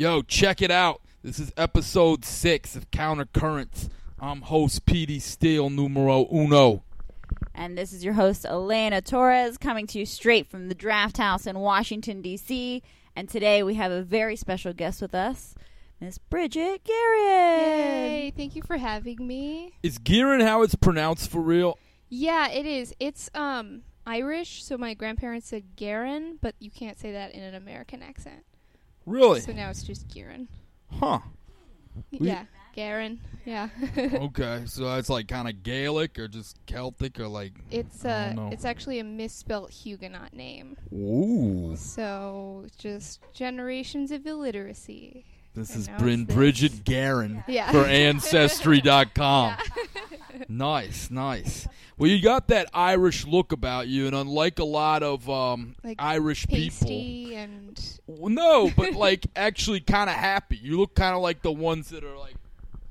Yo, check it out. This is episode six of Counter Currents. I'm host PD Steele, numero uno. And this is your host, Elena Torres, coming to you straight from the Draft House in Washington, D.C. And today we have a very special guest with us, Miss Bridget Garrett. Yay! Thank you for having me. Is Gearin how it's pronounced for real? Yeah, it is. It's um Irish, so my grandparents said Garen, but you can't say that in an American accent. Really? So now it's just Garen. Huh. We- yeah, Garen. Yeah. Okay, so that's like kind of Gaelic or just Celtic or like. it's I uh it's actually a misspelt Huguenot name. Ooh. So just generations of illiteracy. This is Bryn this. Bridget Garin Yeah. for Ancestry.com. Yeah. Nice, nice. Well, you got that Irish look about you, and unlike a lot of um, Like Irish people, and Well, no, but like actually kind of happy. You look kind of like the ones that are like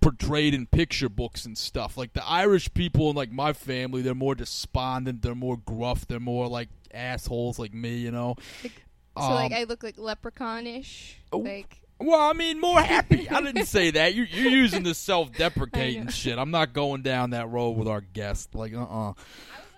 portrayed in picture books and stuff. Like the Irish people in like my family, they're more despondent, they're more gruff, they're more like assholes like me, you know. so like Um, I look like leprechaunish. Oh. Like Well, I mean, more happy. I didn't say that. You, you're using the self-deprecating shit. I'm not going down that road with our guest. Like, uh, uh I was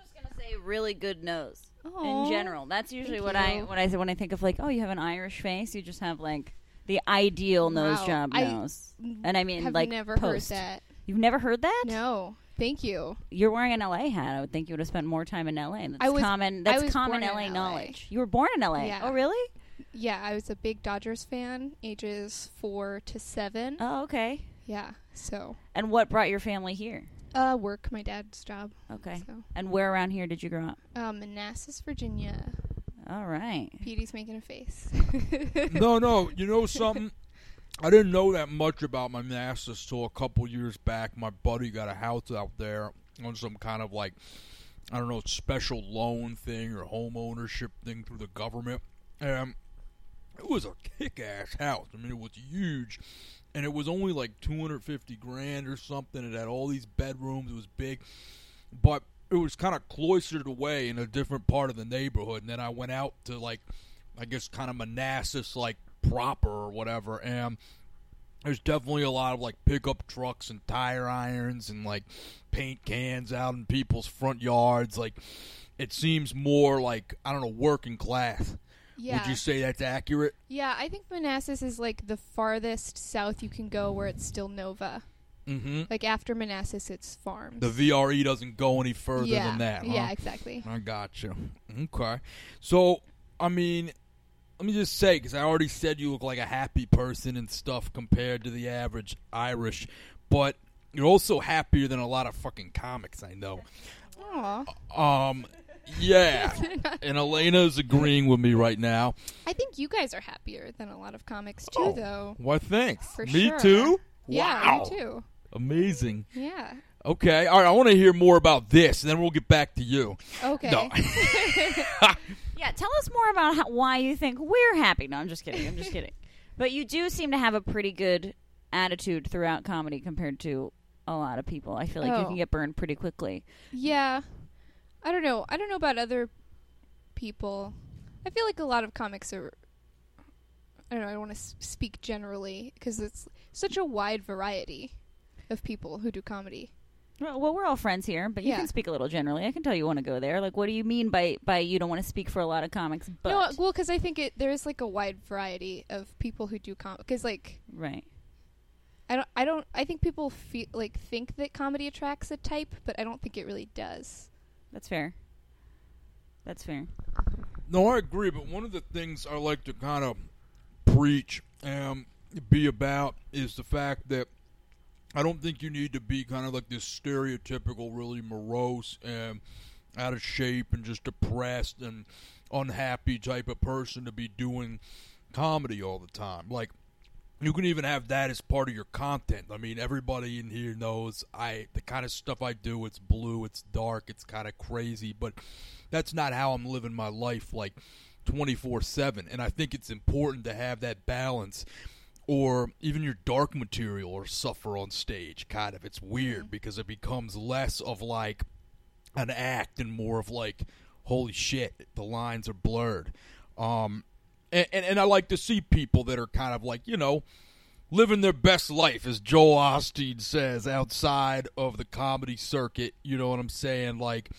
just gonna say really good nose Aw. in general. That's usually Thank what I you. when I say when I think of like, oh, you have an Irish face. You just have like the ideal nose Wow. job I nose. And I mean, have like never post. heard that. You've never heard that? No. Thank you. You're wearing an LA hat. I would think you would have spent more time in LA. That's I was- common. I That's was common born LA in LA. knowledge. You were born in LA. Yeah. Oh, really? Yeah, I was a big Dodgers fan, ages four to seven. Oh, okay. Yeah, so And what brought your family here? uh, work my dad's job. Okay. So, And where around here did you grow up? um, Manassas, Virginia. All right. Petey's making a face. no, no. You know something? I didn't know that much about my Manassas till a couple years back. My buddy got a house out there on some kind of like, I don't know, special loan thing or home ownership thing through the government. And it was a kick-ass house. I mean, it was huge, and it was only like 250 grand or something. It had all these bedrooms. It was big, but it was kind of cloistered away in a different part of the neighborhood. And then I went out to like, I guess, kind of Manassas, like proper or whatever, and there's definitely a lot of like pickup trucks and tire irons and like paint cans out in people's front yards. Like, it seems more like I don't know, working class. Yeah, Would you say that's accurate? yeah. I think Manassas is like the farthest south you can go where it's still Nova. Mm-hmm. Like after Manassas, it's farms. The VRE doesn't go any further yeah, than that. Huh? yeah, exactly. I got you. Okay. So, I mean, let me just say, because I already said you look like a happy person and stuff compared to the average Irish, but you're also happier than a lot of fucking comics I know. Aw. Um, yeah. and Elena's agreeing with me right now. I think you guys are happier than a lot of comics too, Oh, though. Why, thanks. For me sure. too? Yeah, wow. you too. Amazing. Yeah. Okay. All right. I want to hear more about this, and then we'll get back to you. Okay. No. Yeah, tell us more about how, why you think we're happy. No, I'm just kidding. I'm just kidding. But you do seem to have a pretty good attitude throughout comedy compared to a lot of people. I feel like you Oh. can get burned pretty quickly. Yeah. I don't know. I don't know about other people. I feel like a lot of comics are. I don't know. I don't want to s- speak generally because it's such a wide variety of people who do comedy. Well, well, we're all friends here, but you Yeah. can speak a little generally. I can tell you want to go there. Like, what do you mean by by you don't want to speak for a lot of comics? But no, well, because I think it there is like a wide variety of people who do com. Because like right. I don't, I don't, I think people feel like think that comedy attracts a type, but I don't think it really does. That's fair. That's fair. No, I agree, but one of the things I like to kind of preach and be about is the fact that I don't think you need to be kind of like this stereotypical, really morose and out of shape and just depressed and unhappy type of person to be doing comedy all the time. Like, you can even have that as part of your content. I mean, everybody in here knows I the kind of stuff I do. It's blue, it's dark, it's kind of crazy, but that's not how I'm living my life like 24/7. And I think it's important to have that balance or even your dark material or suffer on stage kind of it's weird because it becomes less of like an act and more of like holy shit the lines are blurred um and, and and I like to see people that are kind of like you know living their best life, as Joel Osteen says, outside of the comedy circuit. You know what I'm saying? Like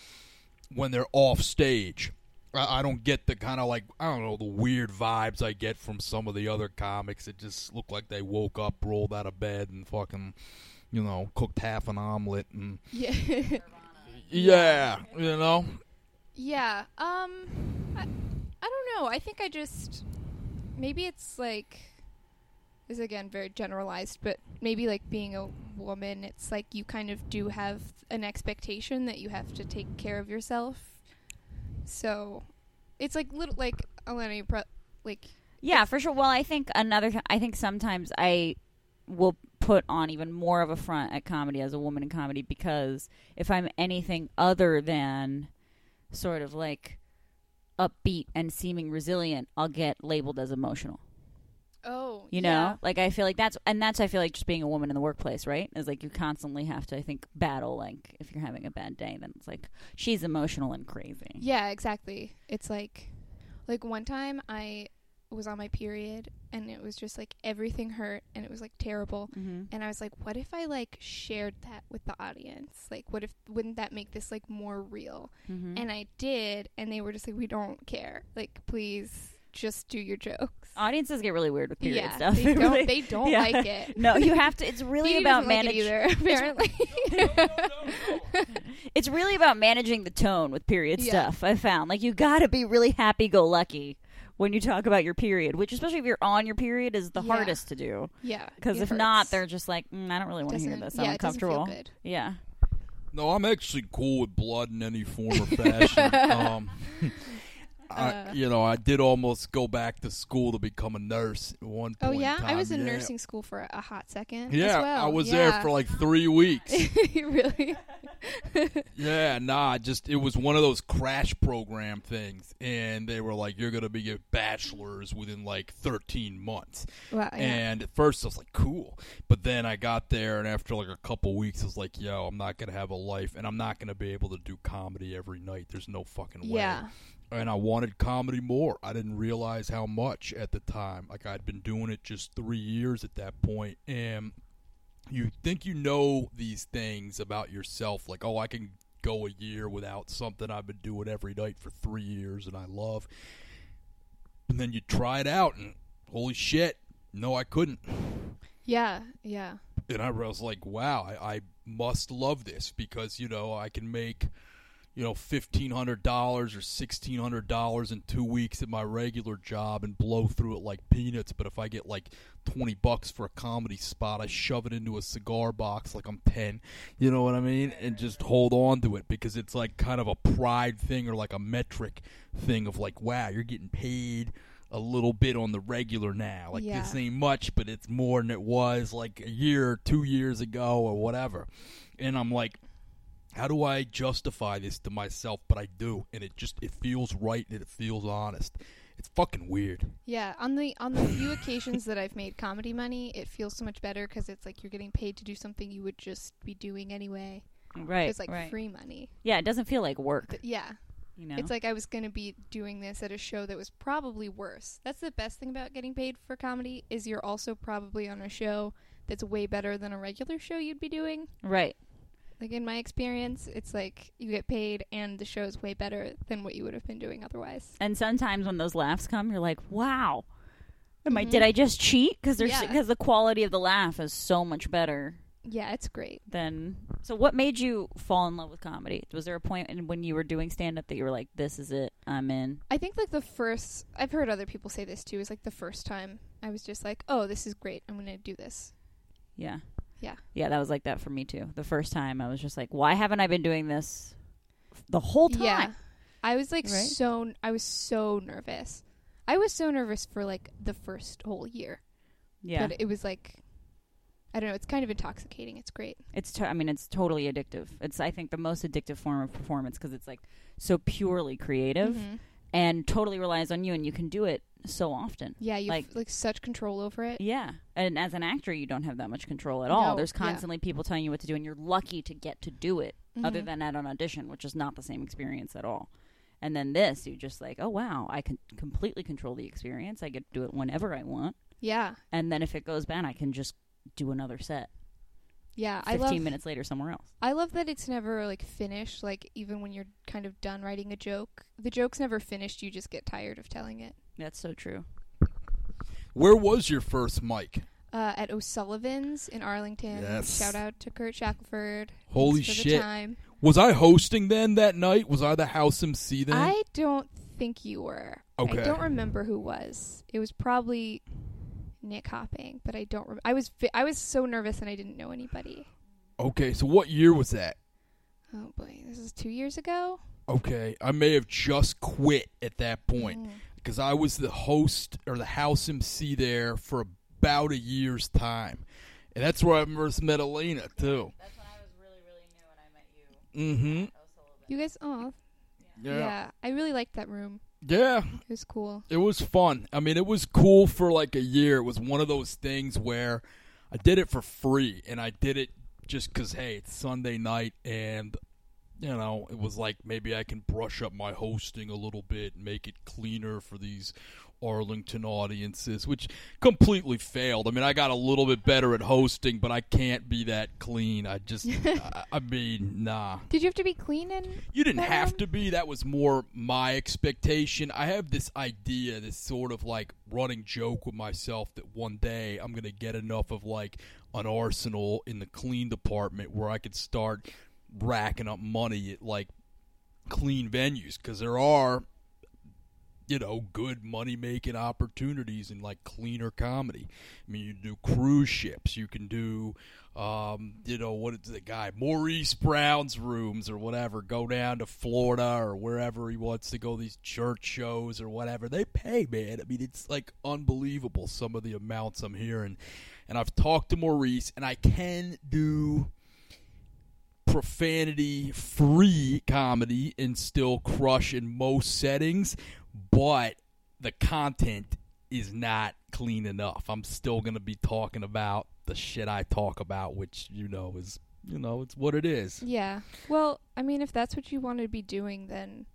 when they're off stage. I, I don't get the kind of like I don't know the weird vibes I get from some of the other comics. It just look like they woke up, rolled out of bed, and fucking, you know, cooked half an omelet and Yeah. yeah, you know. yeah. Um I, I don't know. I think I just maybe it's like this is again very generalized, but maybe like being a woman, it's like you kind of do have an expectation that you have to take care of yourself. So it's like little like Elena, you pro- like Yeah, for sure. Well, I think another. th- I think sometimes I will put on even more of a front at comedy as a woman in comedy because if I'm anything other than sort of like upbeat and seeming resilient, I'll get labeled as emotional. oh, You know, like I feel like that's and that's I feel like just being a woman in the workplace, right? Is like you constantly have to I think battle like if you're having a bad day, then it's like she's emotional and crazy. Yeah, exactly. It's like like one time I was on my period and it was just like everything hurt and it was like terrible Mm-hmm. and I was like what if I like shared that with the audience? Like what if wouldn't that make this like more real? Mm-hmm. And I did and they were just like we don't care. Like please just do your jokes. Audiences get really weird with period yeah, stuff. They don't they don't yeah. like it. No, you have to. It's really about doesn't like it managing. either, apparently. It's really about managing the tone with period Yeah. stuff. I found like you got to be really happy-go-lucky when you talk about your period, which especially if you're on your period is the Yeah. hardest to do. yeah. Because it if not, they're just like, mm, I don't really want to hear this. yeah, I'm it doesn't feel uncomfortable. good. Yeah. No, I'm actually cool with blood in any form or fashion. um, I, Uh. you know, I did almost go back to school to become a nurse at one Oh point. in yeah, I was in yeah. nursing school for a hot second. Yeah, as well. I was yeah. there for like three weeks. really. yeah, nah, just it was one of those crash program things, and they were like, "You're gonna be a bachelor's within like 13 months." Wow. Yeah. And at first I was like, cool. But then I got there, and after like a couple weeks, I was like, yo, I'm not going to have a life, and I'm not going to be able to do comedy every night. There's no fucking way. yeah. And I wanted comedy more. I didn't realize how much at the time. Like, I'd been doing it just three years at that point. and you think you know these things about yourself. Like, oh, I can go a year without something I've been doing every night for three years and I love. And then you try it out, and holy shit, no, I couldn't. Yeah. Yeah. And I was like, wow, I, I must love this because, you know, I can make, you know, $1,500 or $1,600 in two weeks at my regular job and blow through it like peanuts. But if I get like 20 bucks for a comedy spot, I shove it into a cigar box like I'm 10. You know what I mean? And just hold on to it because it's like kind of a pride thing or like a metric thing of like, wow, you're getting paid a little bit on the regular now. Like Yeah. this ain't much, but it's more than it was like a year, two years ago, or whatever. And I'm like, how do I justify this to myself? But I do, and it just it feels right and it feels honest. It's fucking weird. Yeah. On the on the few occasions that I've made comedy money, it feels so much better because it's like you're getting paid to do something you would just be doing anyway. Right. It's like right. free money. Yeah, it doesn't feel like work. But yeah. You know. It's like I was going to be doing this at a show that was probably worse. That's the best thing about getting paid for comedy is you're also probably on a show that's way better than a regular show you'd be doing. right. Like in my experience, it's like you get paid and the show is way better than what you would have been doing otherwise. And sometimes when those laughs come, you're like, "Wow, am I? Mhm. Did I just cheat?" Because there's Yeah. because the quality of the laugh is so much better Yeah, it's great. Then, So, what made you fall in love with comedy? Was there a point in when you were doing stand up that you were like, "This is it, I'm in"? I think like the first I've heard other people say this too is like the first time I was just like, "Oh, this is great. I'm going to do this." Yeah. Yeah. Yeah, that was like that for me too. The first time I was just like, "Why haven't I been doing this the whole time?" Yeah. I was like Right? so I was so nervous. I was so nervous for like the first whole year. Yeah. But it was like I don't know, it's kind of intoxicating. It's great. It's to- I mean it's totally addictive. It's I think the most addictive form of performance because it's like so purely creative Mhm. and totally relies on you and you can do it so often. Yeah, you Like- like such control over it. Yeah. And as an actor you don't have that much control at all. No, There's yeah. constantly people telling you what to do and you're lucky to get to do it other Mhm. than at an audition, which is not the same experience at all. And then this, you just like, oh wow, I can completely control the experience. I get to do it whenever I want. Yeah. And then if it goes bad, I can just do another set. Yeah, I Fifteen love minutes later, somewhere else. I love that it's never like finished. Like even when you're kind of done writing a joke, the joke's never finished. You just get tired of telling it. That's so true. Where was your first mic? Uh, at O'Sullivan's in Arlington. Yes. Shout out to Kurt Shackelford. Holy for shit. The time. Was I hosting then that night? Was I the house MC then? I don't think you were. Okay. I don't remember who was. It was probably Nick Hopping, but I don't. Rem- I was vi- I was so nervous and I didn't know anybody. okay, so what year was that? Oh boy, this is two years ago. Okay, I may have just quit at that point Mm. because I was the host or the house MC there for about a year's time, and that's where I first met Elena too. That's when I was really, really new and I met you. Mm-hmm. You guys, oh Yeah. yeah, I really liked that room. Yeah. It was cool. It was fun. I mean, it was cool for like a year. It was one of those things where I did it for free, and I did it just because, hey, it's Sunday night, and you know, it was like maybe I can brush up my hosting a little bit, make it cleaner for these Arlington audiences, which completely failed. I mean, I got a little bit better at hosting, but I can't be that clean. I just, I, I mean, nah. Did you have to be clean and? You didn't have room? to be. That was more my expectation. I have this idea, this sort of like running joke with myself that one day I'm going to get enough of like an arsenal in the clean department where I could start racking up money at like clean venues because there are you know good money making opportunities in like cleaner comedy. I mean you do cruise ships. You can do um, you know what is the guy maurice brown's rooms or whatever. Go down to florida or wherever he wants to go these church shows or whatever. They pay man. I mean it's like unbelievable some of the amounts i'm hearing. And i've talked to maurice and i can do profanity free comedy and still crush in most settings, but the content is not clean enough. I'm still going to be talking about the shit I talk about, which, you know, is, you know, it's what it is. Yeah. Well, I mean, if that's what you want to be doing, then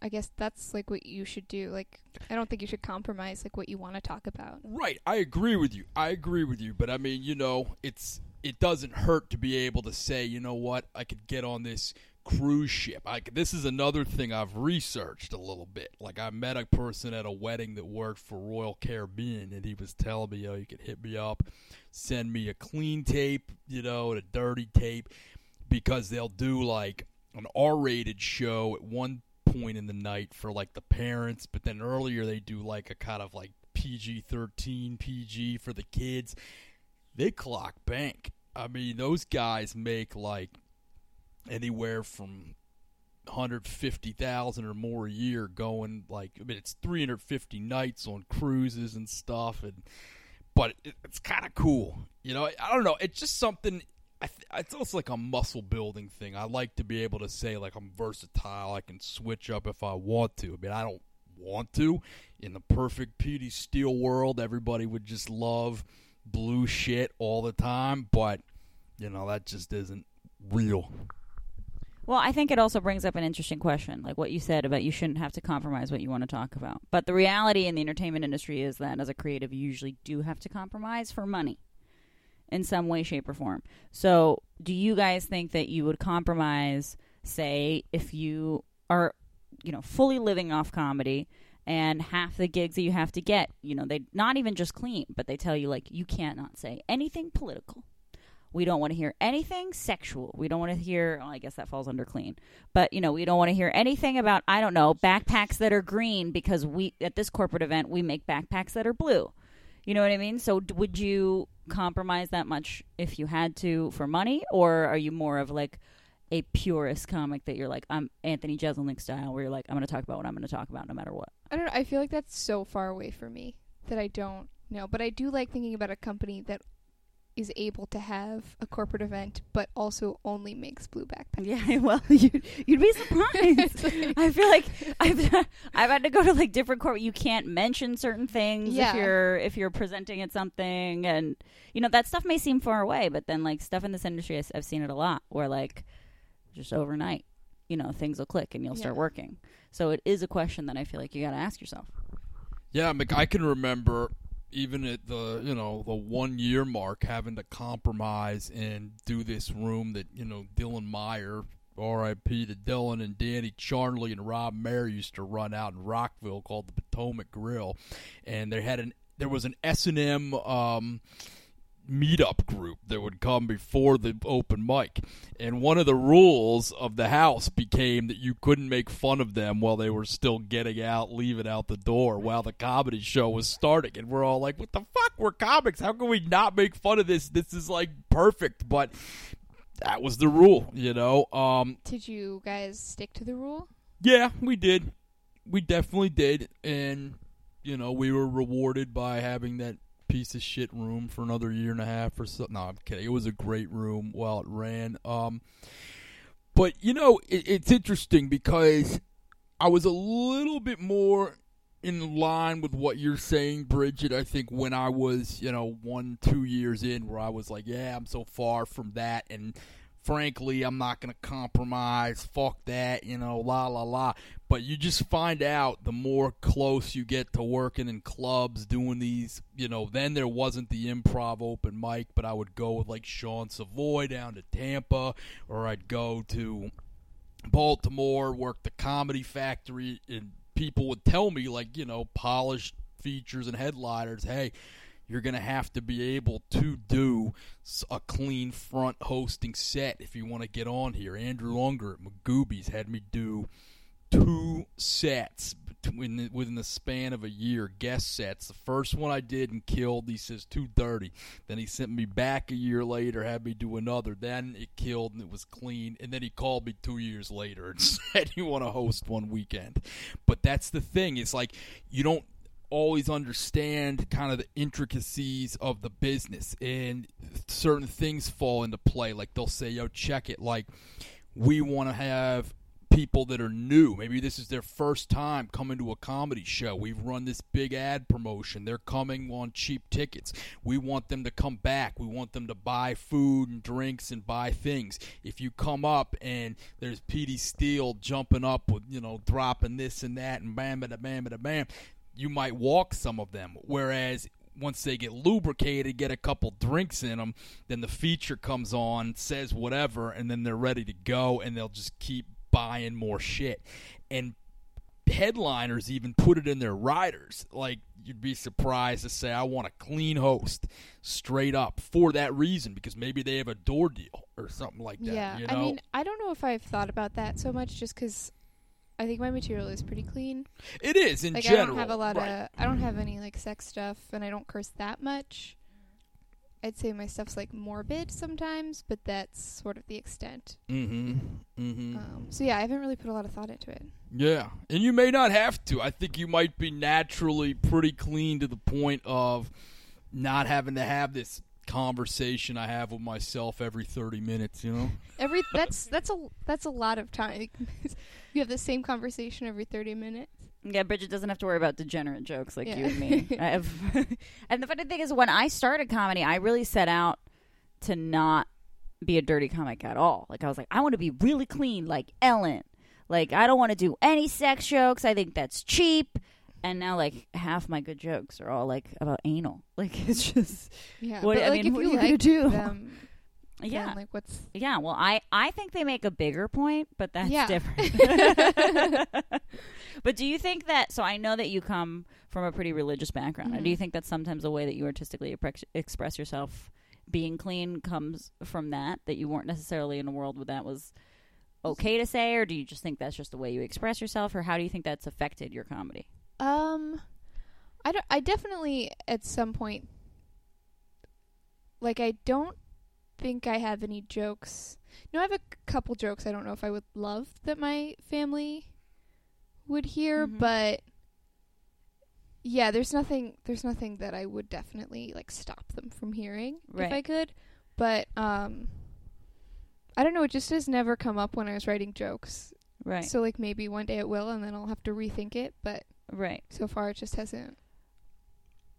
I guess that's like what you should do. Like, I don't think you should compromise like what you want to talk about. Right, I agree with you. I agree with you, but I mean, you know, it's it doesn't hurt to be able to say, you know what, I could get on this cruise ship. Could, this is another thing I've researched a little bit. Like I met a person at a wedding that worked for Royal Caribbean, and he was telling me, oh, you could hit me up, send me a clean tape, you know, and a dirty tape, because they'll do like an R-rated show at one point in the night for like the parents, but then earlier they do like a kind of like PG 13, PG for the kids. They clock bank. I mean, those guys make like anywhere from 150,000 or more a year going like I mean it's 350 nights on cruises and stuff and but it, it's kind of cool. You know, I, I don't know, it's just something I th- it's almost like a muscle building thing. I like to be able to say like I'm versatile. I can switch up if I want to. I mean, I don't want to. In the perfect PD Steele world, everybody would just love blue shit all the time, but you know that just isn't real. Well, I think it also brings up an interesting question, like what you said about you shouldn't have to compromise what you want to talk about. But the reality in the entertainment industry is that as a creative, you usually do have to compromise for money in some way, shape, or form. So, do you guys think that you would compromise, say, if you are, you know, fully living off comedy? And half the gigs that you have to get, you know, they not even just clean, but they tell you like you can't not say anything political. We don't want to hear anything sexual. We don't want to hear, well, I guess that falls under clean. But, you know, we don't want to hear anything about, I don't know, backpacks that are green because we, at this corporate event, we make backpacks that are blue. You know what I mean? So would you compromise that much if you had to for money? Or are you more of like a purist comic that you're like, I'm Anthony Jeselnik style, where you're like, I'm going to talk about what I'm going to talk about no matter what? I don't know. I feel like that's so far away from me that I don't know. But I do like thinking about a company that is able to have a corporate event, but also only makes blue backpacks. Yeah, well, you'd, you'd be surprised. I feel like I've I've had to go to like different court. You can't mention certain things Yeah. if you're if you're presenting at something, and you know that stuff may seem far away, but then like stuff in this industry, I've- I've seen it a lot where like just overnight. you know things will click and you'll start Yeah. working. So it is a question that I feel like you got to ask yourself. Yeah, Mc- I can remember even at the you know the one year mark having to compromise and do this room that you know Dylan Meyer, R.I.P. to Dylan and Danny Charnley and Rob Mayer used to run out in Rockville called the Potomac Grill, and they had an there was an S and M. Um, meetup group that would come before the open mic. And one of the rules of the house became that you couldn't make fun of them while they were still getting out, leaving out the door while the comedy show was starting. And we're all like, what the fuck? We're comics. How can we not make fun of this? This is like perfect. But that was the rule, you know? Um, Did you guys stick to the rule? yeah, we did. We definitely did. And, you know, we were rewarded by having that piece of shit room for another year and a half or so. No, I'm kidding. It was a great room while it ran. Um, but, you know, it, it's interesting because I was a little bit more in line with what you're saying, Bridget. I think when I was, you know, one, two years in, where I was like, yeah, I'm so far from that. And frankly, I'm not going to compromise. Fuck that, you know, la, la, la. But you just find out the more close you get to working in clubs, doing these, you know, then there wasn't the improv open mic, but I would go with like Sean Savoy down to Tampa, or I'd go to Baltimore, work the comedy factory, and people would tell me, like, you know, polished features and headliners, hey, you're going to have to be able to do a clean front hosting set if you want to get on here. Andrew Unger at Magooby's had me do two sets between the, within the span of a year, guest sets. The first one I did and killed, he says 230. Then he sent me back a year later, had me do another. Then it killed and it was clean. And then he called me two years later and said, You want to host one weekend. But that's the thing. It's like you don't always understand kind of the intricacies of the business and certain things fall into play. Like they'll say yo check it. Like we want to have people that are new. Maybe this is their first time coming to a comedy show. We've run this big ad promotion. They're coming on cheap tickets. We want them to come back. We want them to buy food and drinks and buy things. If you come up and there's Petey Steele jumping up with you know dropping this and that and bam bam bam bam bam you might walk some of them. Whereas once they get lubricated, get a couple drinks in them, then the feature comes on, says whatever, and then they're ready to go, and they'll just keep buying more shit. And headliners even put it in their riders. Like you'd be surprised to say, I want a clean host, straight up, for that reason, because maybe they have a door deal or something like that. yeah. you know? I mean, I don't know if I've thought about that so much just because I think my material is pretty clean. it is in like general. I don't have a lot right. of I don't have any like sex stuff and I don't curse that much. I'd say my stuff's like morbid sometimes, but that's sort of the extent. Mm-hmm. Mm-hmm. Um, so yeah, I haven't really put a lot of thought into it. Yeah, and you may not have to. I think you might be naturally pretty clean to the point of not having to have this conversation I have with myself every 30 minutes, you know? Every that's that's a that's a lot of time. you have the same conversation every thirty minutes. Yeah, Bridget doesn't have to worry about degenerate jokes like you and me. I have, and the funny thing is, when I started comedy, I really set out to not be a dirty comic at all. Like I was like, I want to be really clean, like Ellen. Like I don't want to do any sex jokes. I think that's cheap. And now, like half my good jokes are all like about anal. Like it's just, Yeah, What- but I like mean, if what you are you gonna do? them, yeah, then, like what's yeah. Well, I I think they make a bigger point, but that's Yeah. different. but do you think that? So I know that you come from a pretty religious background. And do mm-hmm. you think that sometimes the way that you artistically express yourself, being clean, comes from that? That you weren't necessarily in a world where that was okay to say, or do you just think that's just the way you express yourself, or how do you think that's affected your comedy? Um, I don't. I definitely at some point, like I don't think I have any jokes. No, I have a couple jokes. I don't know if I would love that my family would hear, Mhm. but yeah, there's nothing. There's nothing that I would definitely like stop them from hearing if I could. But um, I don't know. It just has never come up when I was writing jokes. Right. So like maybe one day it will, and then I'll have to rethink it. But right. so far, it just hasn't.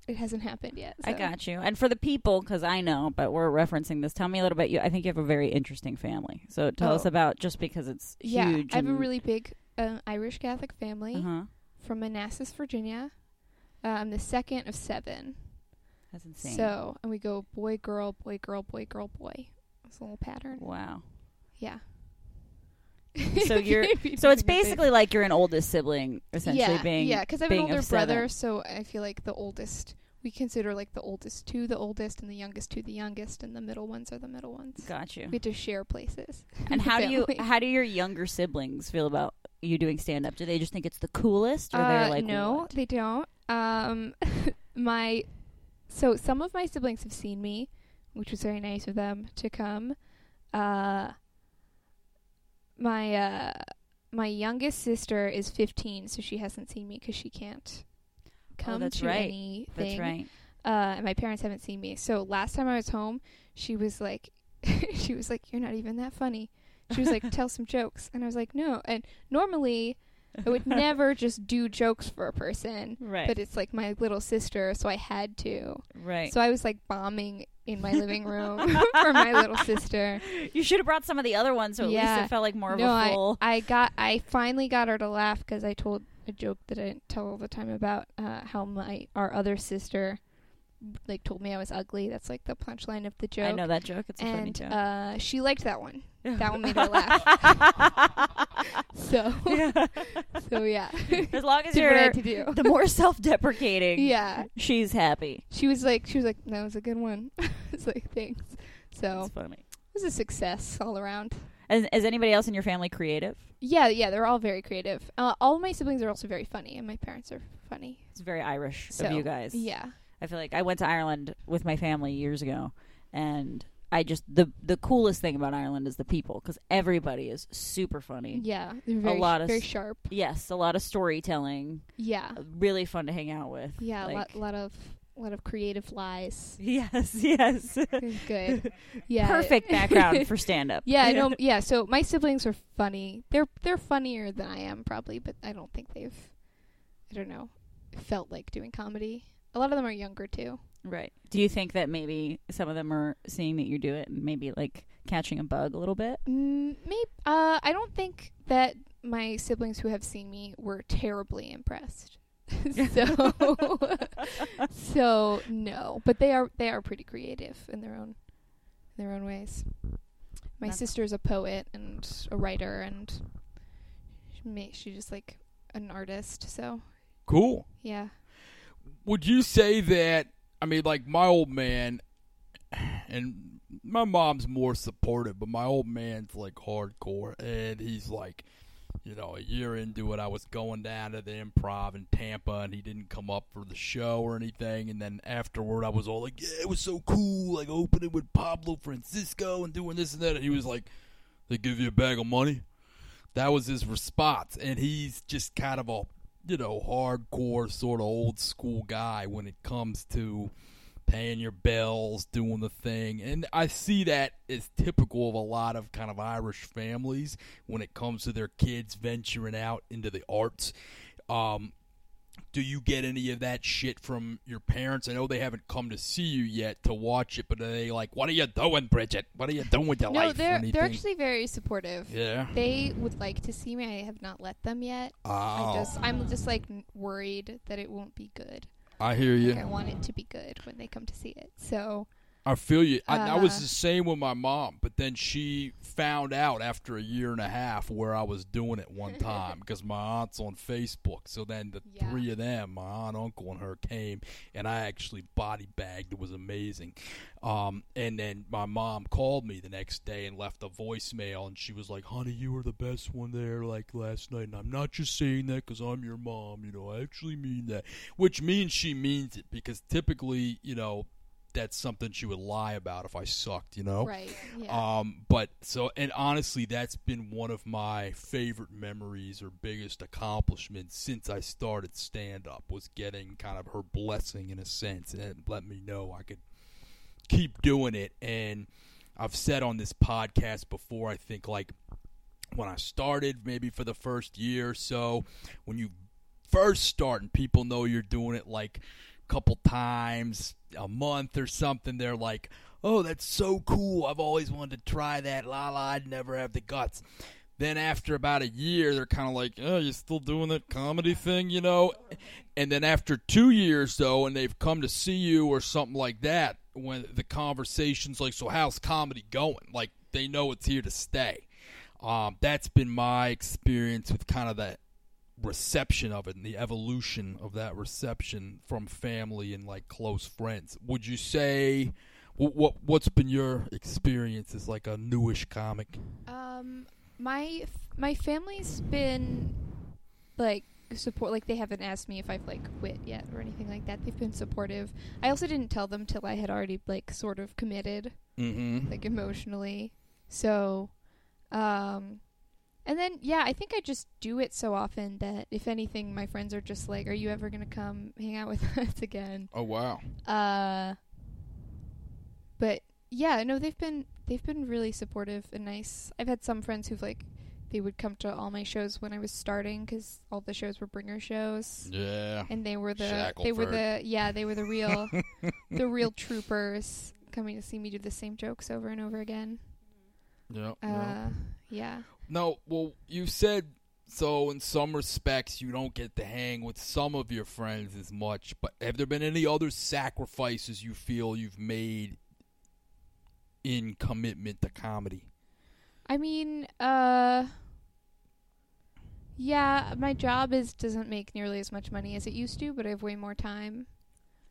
it hasn't happened yet. I got you. And for the people, because I know, but we're referencing this. Tell me a little bit. You, I think you have a very interesting family. So tell us Oh. about just because it's Yeah, huge. I have a really big uh, Irish Catholic family uh-huh. from Manassas, Virginia. Uh, I'm the second of seven. That's insane. So, and we go boy, girl, boy, girl, boy, girl, boy. It's a little pattern. wow. Yeah. So you're so it's basically like you're an oldest sibling, essentially yeah, being yeah, because I have an older brother, so I feel like the oldest. We consider like the oldest two the oldest, and the youngest two the youngest, and the middle ones are the middle ones. Got you. We just share places. And how do you how do your younger siblings feel about you doing stand up? Do they just think it's the coolest, or they're Uh, like, no, "What?" they don't. Um, my so some of my siblings have seen me, which was very nice of them to come. Uh, my uh, my youngest sister is 15, so she hasn't seen me because she can't come Oh, that's to right. anything. That's right. Uh, and my parents haven't seen me. So last time I was home, she was like, she was like, "You're not even that funny." She was like, "Tell some jokes," and I was like, "No." And normally, I would never just do jokes for a person, Right. but it's like my little sister, so I had to. right. So I was like bombing in my living room for my little sister. you should have brought some of the other ones, so at least it felt like more of no, a full. I I got I finally got her to laugh because I told a joke that I didn't tell all the time about uh, how my our other sister like told me I was ugly. That's like the punchline of the joke. I know that joke. It's a funny joke. uh, she liked that one. that one made her laugh. So so yeah, as long as did what I you're to do. the more self-deprecating, Yeah, she's happy. she was like she was like that was a good one. it's like thanks. So It's funny. it was a success all around. Is, is anybody else in your family creative? Yeah, yeah, they're all very creative. Uh, all of my siblings are also very funny, and my parents are funny. It's very Irish So of you guys. Yeah, I feel like I went to Ireland with my family years ago, and I just the the coolest thing about Ireland is the people because everybody is super funny. yeah, they're very lot of very sharp. Yes, a lot of storytelling. Yeah, uh, Really fun to hang out with. yeah, a lot, lot of lot of creative lies. Yes, yes. Good. Yeah, Perfect background for stand up. Yeah, I know. Yeah, so my siblings are funny. They're they're funnier than I am probably, but I don't think they've, I don't know, felt like doing comedy. A lot of them are younger too. Right. Do you think that maybe some of them are seeing that you do it and maybe like catching a bug a little bit? Mm, maybe. Uh, I don't think that my siblings who have seen me were terribly impressed. so, so no, but they are they are pretty creative in their own in their own ways. My That's- is a poet and a writer, and she, ma- she's just like an artist. So Cool. yeah, Would you say that? I mean, like my old man, and my mom's more supportive, but my old man's like hardcore, and he's like, you know, a year into it, I was going down to the improv in Tampa, and he didn't come up for the show or anything. And then afterward, I was all like, "Yeah, it was so cool, like opening with Pablo Francisco and doing this and that." And he was like, "They give you a bag of money." That was his response, and he's just kind of a, you know, hardcore sort of old school guy when it comes to paying your bills, doing the thing. And I see that as typical of a lot of kind of Irish families when it comes to their kids venturing out into the arts. Um, do you get any of that shit from your parents? I know they haven't come to see you yet to watch it, but are they like, "What are you doing, Bridget? What are you doing with your no, life?" or they're they're actually very supportive. yeah. They would like to see me. I have not let them yet. Oh, I just oh. I'm just like worried that it won't be good. I hear you. Like I want it to be good when they come to see it. So I feel you. I, I was Uh, the same with my mom, but then she found out after a year and a half where I was doing it one time because my aunt's on Facebook. So then the Yeah. three of them, my aunt, uncle, and her came, and I actually body bagged. It was amazing. Um, and then my mom called me the next day and left a voicemail, and she was like, "Honey, you were the best one there like last night." And I'm not just saying that because I'm your mom. You know, I actually mean that, which means she means it because typically, you know that's something she would lie about if I sucked, you know. right, yeah, Um, but so and honestly, that's been one of my favorite memories or biggest accomplishments since I started stand up was getting kind of her blessing in a sense and it let me know I could keep doing it. And I've said on this podcast before, I think like when I started, maybe for the first year or so, when you first start and people know you're doing it like couple times a month or something, they're like, "Oh, that's so cool! I've always wanted to try that." La la, I'd never have the guts. Then after about a year, they're kind of like, "Oh, you're still doing that comedy thing, you know?" And then after two years, though, and they've come to see you or something like that, when the conversation's like, "So how's comedy going?" Like they know it's here to stay. Um, that's been my experience with kind of that reception of it and the evolution of that reception from family and like close friends. Would you say what, what what's been your experience as like a newish comic? Um, my f- my family's been like support like they haven't asked me if I've like quit yet or anything like that. They've been supportive. I also didn't tell them till I had already like sort of committed Mm-hmm. like emotionally. So um and then yeah, I think I just do it so often that if anything my friends are just like, "Are you ever going to come hang out with us again?" Oh wow. Uh but yeah, no, they've been they've been really supportive and nice. I've had some friends who've like they would come to all my shows when I was starting cuz all the shows were bringer shows Yeah. and they were the they were the yeah, they were the real the real troopers coming to see me do the same jokes over and over again. Yeah. Uh yeah. No, well, you said so in some respects you don't get to hang with some of your friends as much, but have there been any other sacrifices you feel you've made in commitment to comedy? I mean, uh yeah, my job is doesn't make nearly as much money as it used to, but I have way more time.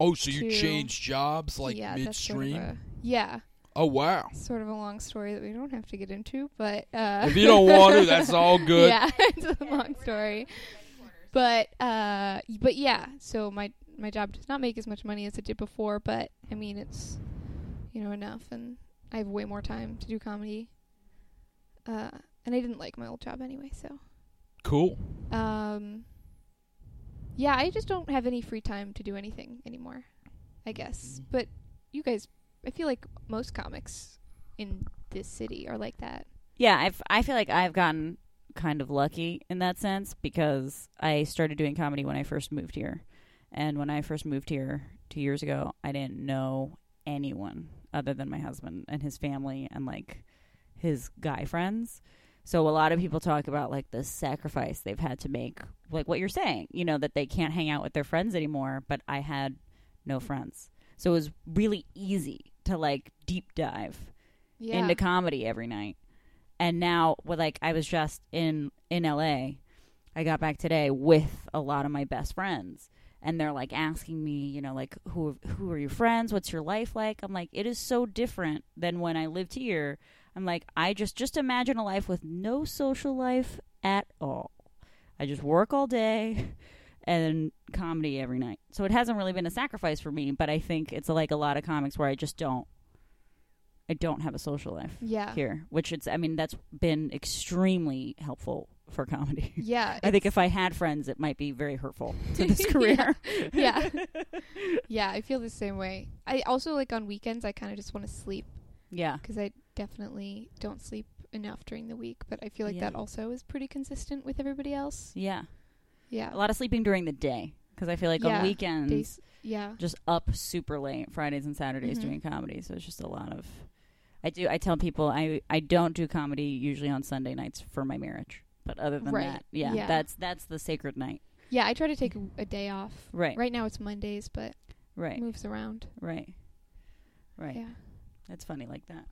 Oh, so you changed jobs like yeah, that's sort of midstream? a- yeah, oh wow. sort of a long story that we don't have to get into, but uh If you don't want to, that's all good. Yeah, it's a long story. But uh but yeah, so my my job does not make as much money as it did before, but I mean it's you know enough and I have way more time to do comedy. Uh and I didn't like my old job anyway, so Cool. um yeah, I just don't have any free time to do anything anymore. I guess. But you guys I feel like most comics in this city are like that. Yeah, I've I feel like I've gotten kind of lucky in that sense because I started doing comedy when I first moved here. And when I first moved here 2 years ago, I didn't know anyone other than my husband and his family and like his guy friends. So a lot of people talk about like the sacrifice they've had to make, like what you're saying, you know, that they can't hang out with their friends anymore, but I had no friends. So it was really easy to like deep dive Yeah. into comedy every night. And now, with like, I was just in in LA. I got back today with a lot of my best friends, and they're like asking me, you know, like who who are your friends? What's your life like? I'm like, it is so different than when I lived here. I'm like, I just just imagine a life with no social life at all. I just work all day and comedy every night. So it hasn't really been a sacrifice for me, but I think it's like a lot of comics where I just don't I don't have a social life yeah. here, which it's I mean that's been extremely helpful for comedy. Yeah. I think if I had friends it might be very hurtful to this career. yeah. yeah, I feel the same way. I also like on weekends I kind of just want to sleep yeah. because I definitely don't sleep enough during the week, but I feel like Yeah. that also is pretty consistent with everybody else. Yeah. Yeah. A lot of sleeping during the day because I feel like Yeah, on weekends Days, yeah. just up super late Fridays and Saturdays Mhm. doing comedy. So it's just a lot of I do I tell people I I don't do comedy usually on Sunday nights for my marriage. But other than Right. that, yeah, Yeah. that's that's the sacred night. Yeah, I try to take a, a day off. Right. Right now it's Mondays, but Right. it moves around. Right. Right. Yeah. That's funny like that.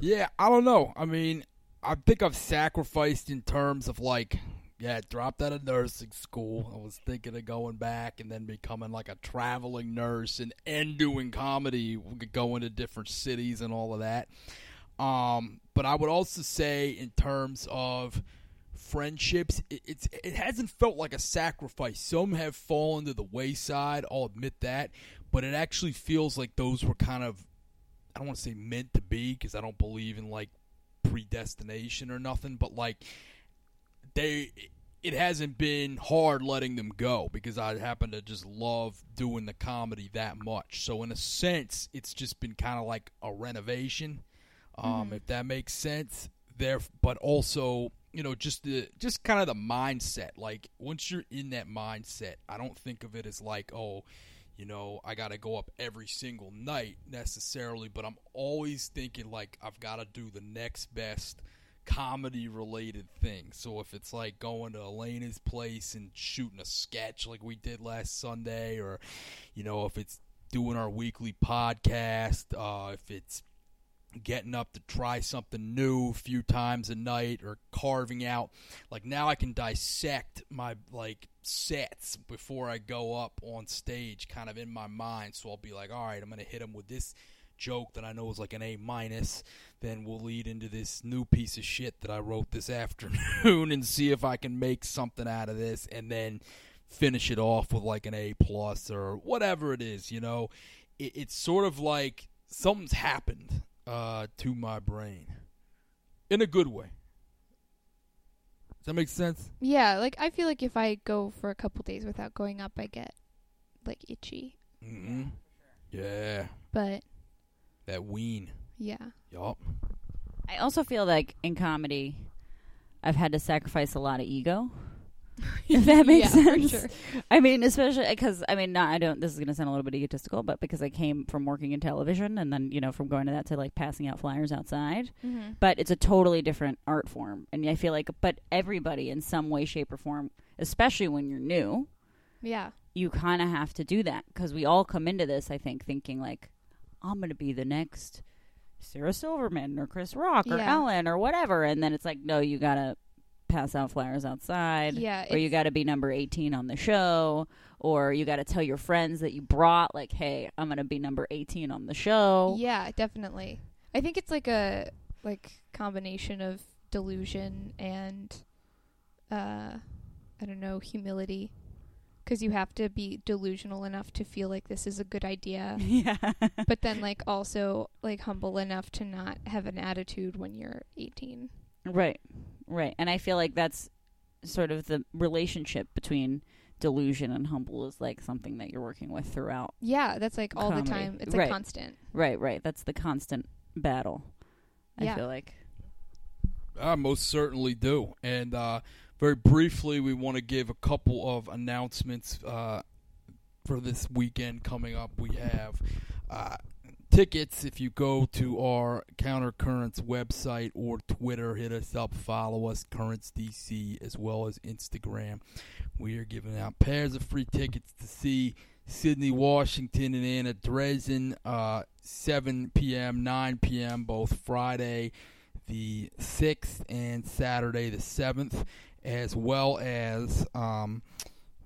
Yeah, I don't know. I mean, I think I've sacrificed in terms of like, yeah, I dropped out of nursing school. I was thinking of going back and then becoming like a traveling nurse and and doing comedy, going to different cities and all of that. Um, but I would also say in terms of friendships, it, it's it hasn't felt like a sacrifice. Some have fallen to the wayside. I'll admit that, but it actually feels like those were kind of I don't want to say meant to be because I don't believe in like predestination or nothing, but like they it hasn't been hard letting them go because I happen to just love doing the comedy that much. So in a sense, it's just been kind of like a renovation, um, Mhm. if that makes sense. There, but also you know, just the just kind of the mindset. Like once you're in that mindset, I don't think of it as like, oh, you know, I got to go up every single night necessarily, but I'm always thinking like I've got to do the next best comedy related thing. So if it's like going to Elena's place and shooting a sketch like we did last Sunday, or you know, if it's doing our weekly podcast, uh, if it's getting up to try something new a few times a night or carving out like now I can dissect my like sets before I go up on stage kind of in my mind so I'll be like all right I'm going to hit them with this joke that I know is like an A minus then we'll lead into this new piece of shit that I wrote this afternoon and see if I can make something out of this and then finish it off with like an A plus or whatever it is you know it, it's sort of like something's happened uh, to my brain in a good way. Does that make sense? Yeah, like I feel like if I go for a couple days without going up, I get like itchy. Mm-hmm. Yeah, But that ween. yeah, Yup. I also feel like in comedy, I've had to sacrifice a lot of ego. If that makes yeah, sense. Sure. I mean, especially because I mean, not I don't. This is going to sound a little bit egotistical, but because I came from working in television, and then you know from going to that to like passing out flyers outside. Mm-hmm. But it's a totally different art form, and I feel like, but everybody in some way, shape, or form, especially when you're new, Yeah. you kind of have to do that because we all come into this, I think, thinking like, I'm going to be the next Sarah Silverman or Chris Rock or Yeah. Ellen or whatever, and then it's like, no, you got to pass out flyers outside, Yeah. or you got to be number 18 on the show, or you got to tell your friends that you brought, like, hey, I'm going to be number 18 on the show. Yeah, definitely. I think it's like a like combination of delusion and uh I don't know, humility. Cuz you have to be delusional enough to feel like this is a good idea, yeah. but then like also like humble enough to not have an attitude when you're 18. Right, right. And I feel like that's sort of the relationship between delusion and humble is like something that you're working with throughout. Yeah, that's like all Comedy. the time. It's Right. like constant. Right, right. That's the constant battle. I Yeah. feel like. I most certainly do. And uh, very briefly, we want to give a couple of announcements uh, for this weekend coming up. We have uh, tickets. If you go to our Countercurrents website or Twitter, hit us up, follow us, Currents DC, as well as Instagram. We are giving out pairs of free tickets to see Sydney, Washington, and Anna Dresden, uh, 7 p.m., 9 p.m., both Friday the 6th and Saturday the 7th, as well as um,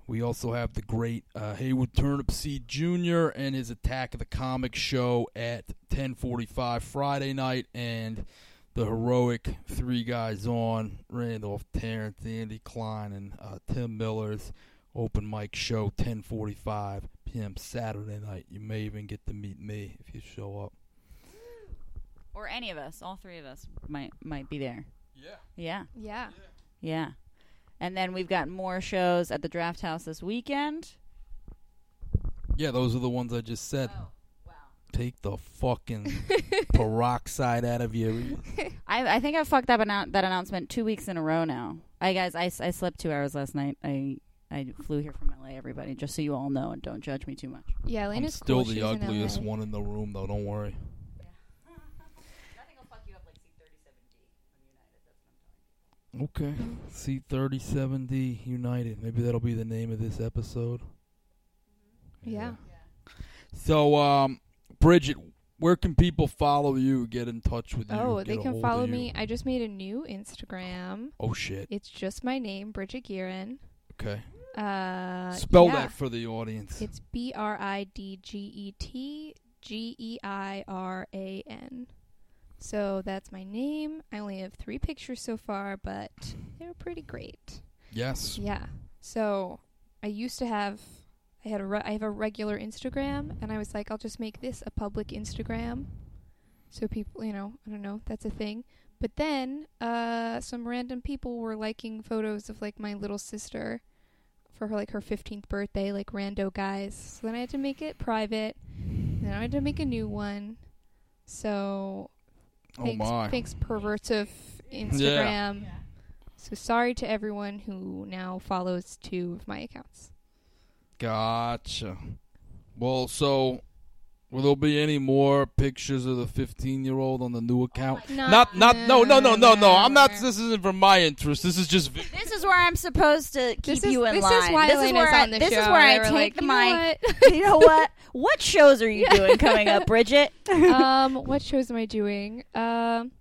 we also have the great uh, Haywood Turnipseed Jr. and his Attack of the Comic show at 10:45 Friday night, and the heroic three guys on Randolph Terrence, Andy Klein, and uh, Tim Miller's open mic show 10:45 p.m. Saturday night. You may even get to meet me if you show up. Or any of us, all three of us might might be there. Yeah. Yeah. Yeah. Yeah. And then we've got more shows at the Draft House this weekend. Yeah, those are the ones I just said. Oh, wow. Take the fucking peroxide out of you. I I think I fucked up annou- that announcement two weeks in a row now. I guys, I, s- I slept two hours last night. I I flew here from LA. Everybody, just so you all know, and don't judge me too much. Yeah, I'm still cool. the She's ugliest LA. one in the room, though. Don't worry. Nothing will fuck you up like C37D on United. That's what I'm telling you. Okay. C37D United. Maybe that'll be the name of this episode. Yeah. So, um, Bridget, where can people follow you, get in touch with you? Oh, they can follow me. I just made a new Instagram. Oh, shit. It's just my name, Bridget Geiran. Okay. Uh, Spell yeah. that for the audience. It's B R I D G E T G E I R A N. So that's my name. I only have three pictures so far, but they're pretty great. yes. Yeah. So I used to have, I had a, re- I have a regular Instagram, and I was like, I'll just make this a public Instagram, so people, you know, I don't know, that's a thing. But then, uh, some random people were liking photos of like my little sister for her like her 15th birthday, like rando guys. So then I had to make it private. Then I had to make a new one. So Oh, thanks, my. thanks perverts of Instagram. So sorry to everyone who now follows two of my accounts. Gotcha. Well, so will there be any more pictures of the 15 year old on the new oh account? No. Not, not, no, no, no, no, no. I'm not. This isn't for my interest. This is just. This is where I'm supposed to keep This is, you in this line. is why this is Elena's where I, on the this show. is where They I take like, the "You mic. what?" you know what? What shows are you doing coming up, Bridget? um, what shows am I doing? Um,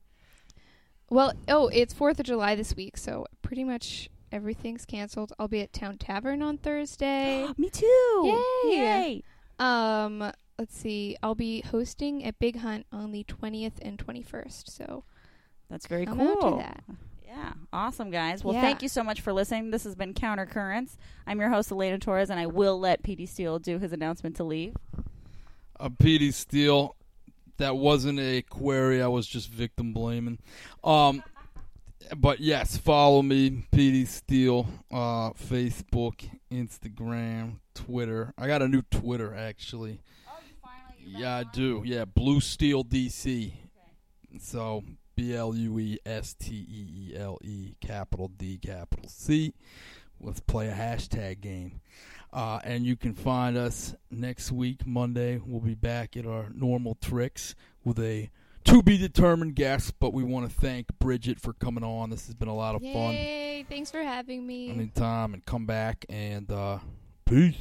well, oh, it's Fourth of July this week, so pretty much everything's canceled. I'll be at Town Tavern on Thursday. Me too. Yay. Yay. um, let's see, I'll be hosting at Big Hunt on the twentieth and twenty-first. So That's very I'm cool. Out to that. Yeah, awesome, guys. Well, Yeah. thank you so much for listening. This has been Counter Currents. I'm your host, Elena Torres, and I will let PD Steele do his announcement to leave. Uh, PD Steele. That wasn't a query. I was just victim blaming. Um, but yes, follow me, PD Steele. Uh, Facebook, Instagram, Twitter. I got a new Twitter actually. Yeah, I do. Yeah, Blue Steele DC. So B L U E S T E E L E capital D capital C. Let's play a hashtag game. Uh, and you can find us next week, Monday. We'll be back at our normal tricks with a to be determined guest. But we want to thank Bridget for coming on. This has been a lot of fun. Yay! Thanks for having me. Anytime and come back and uh, peace.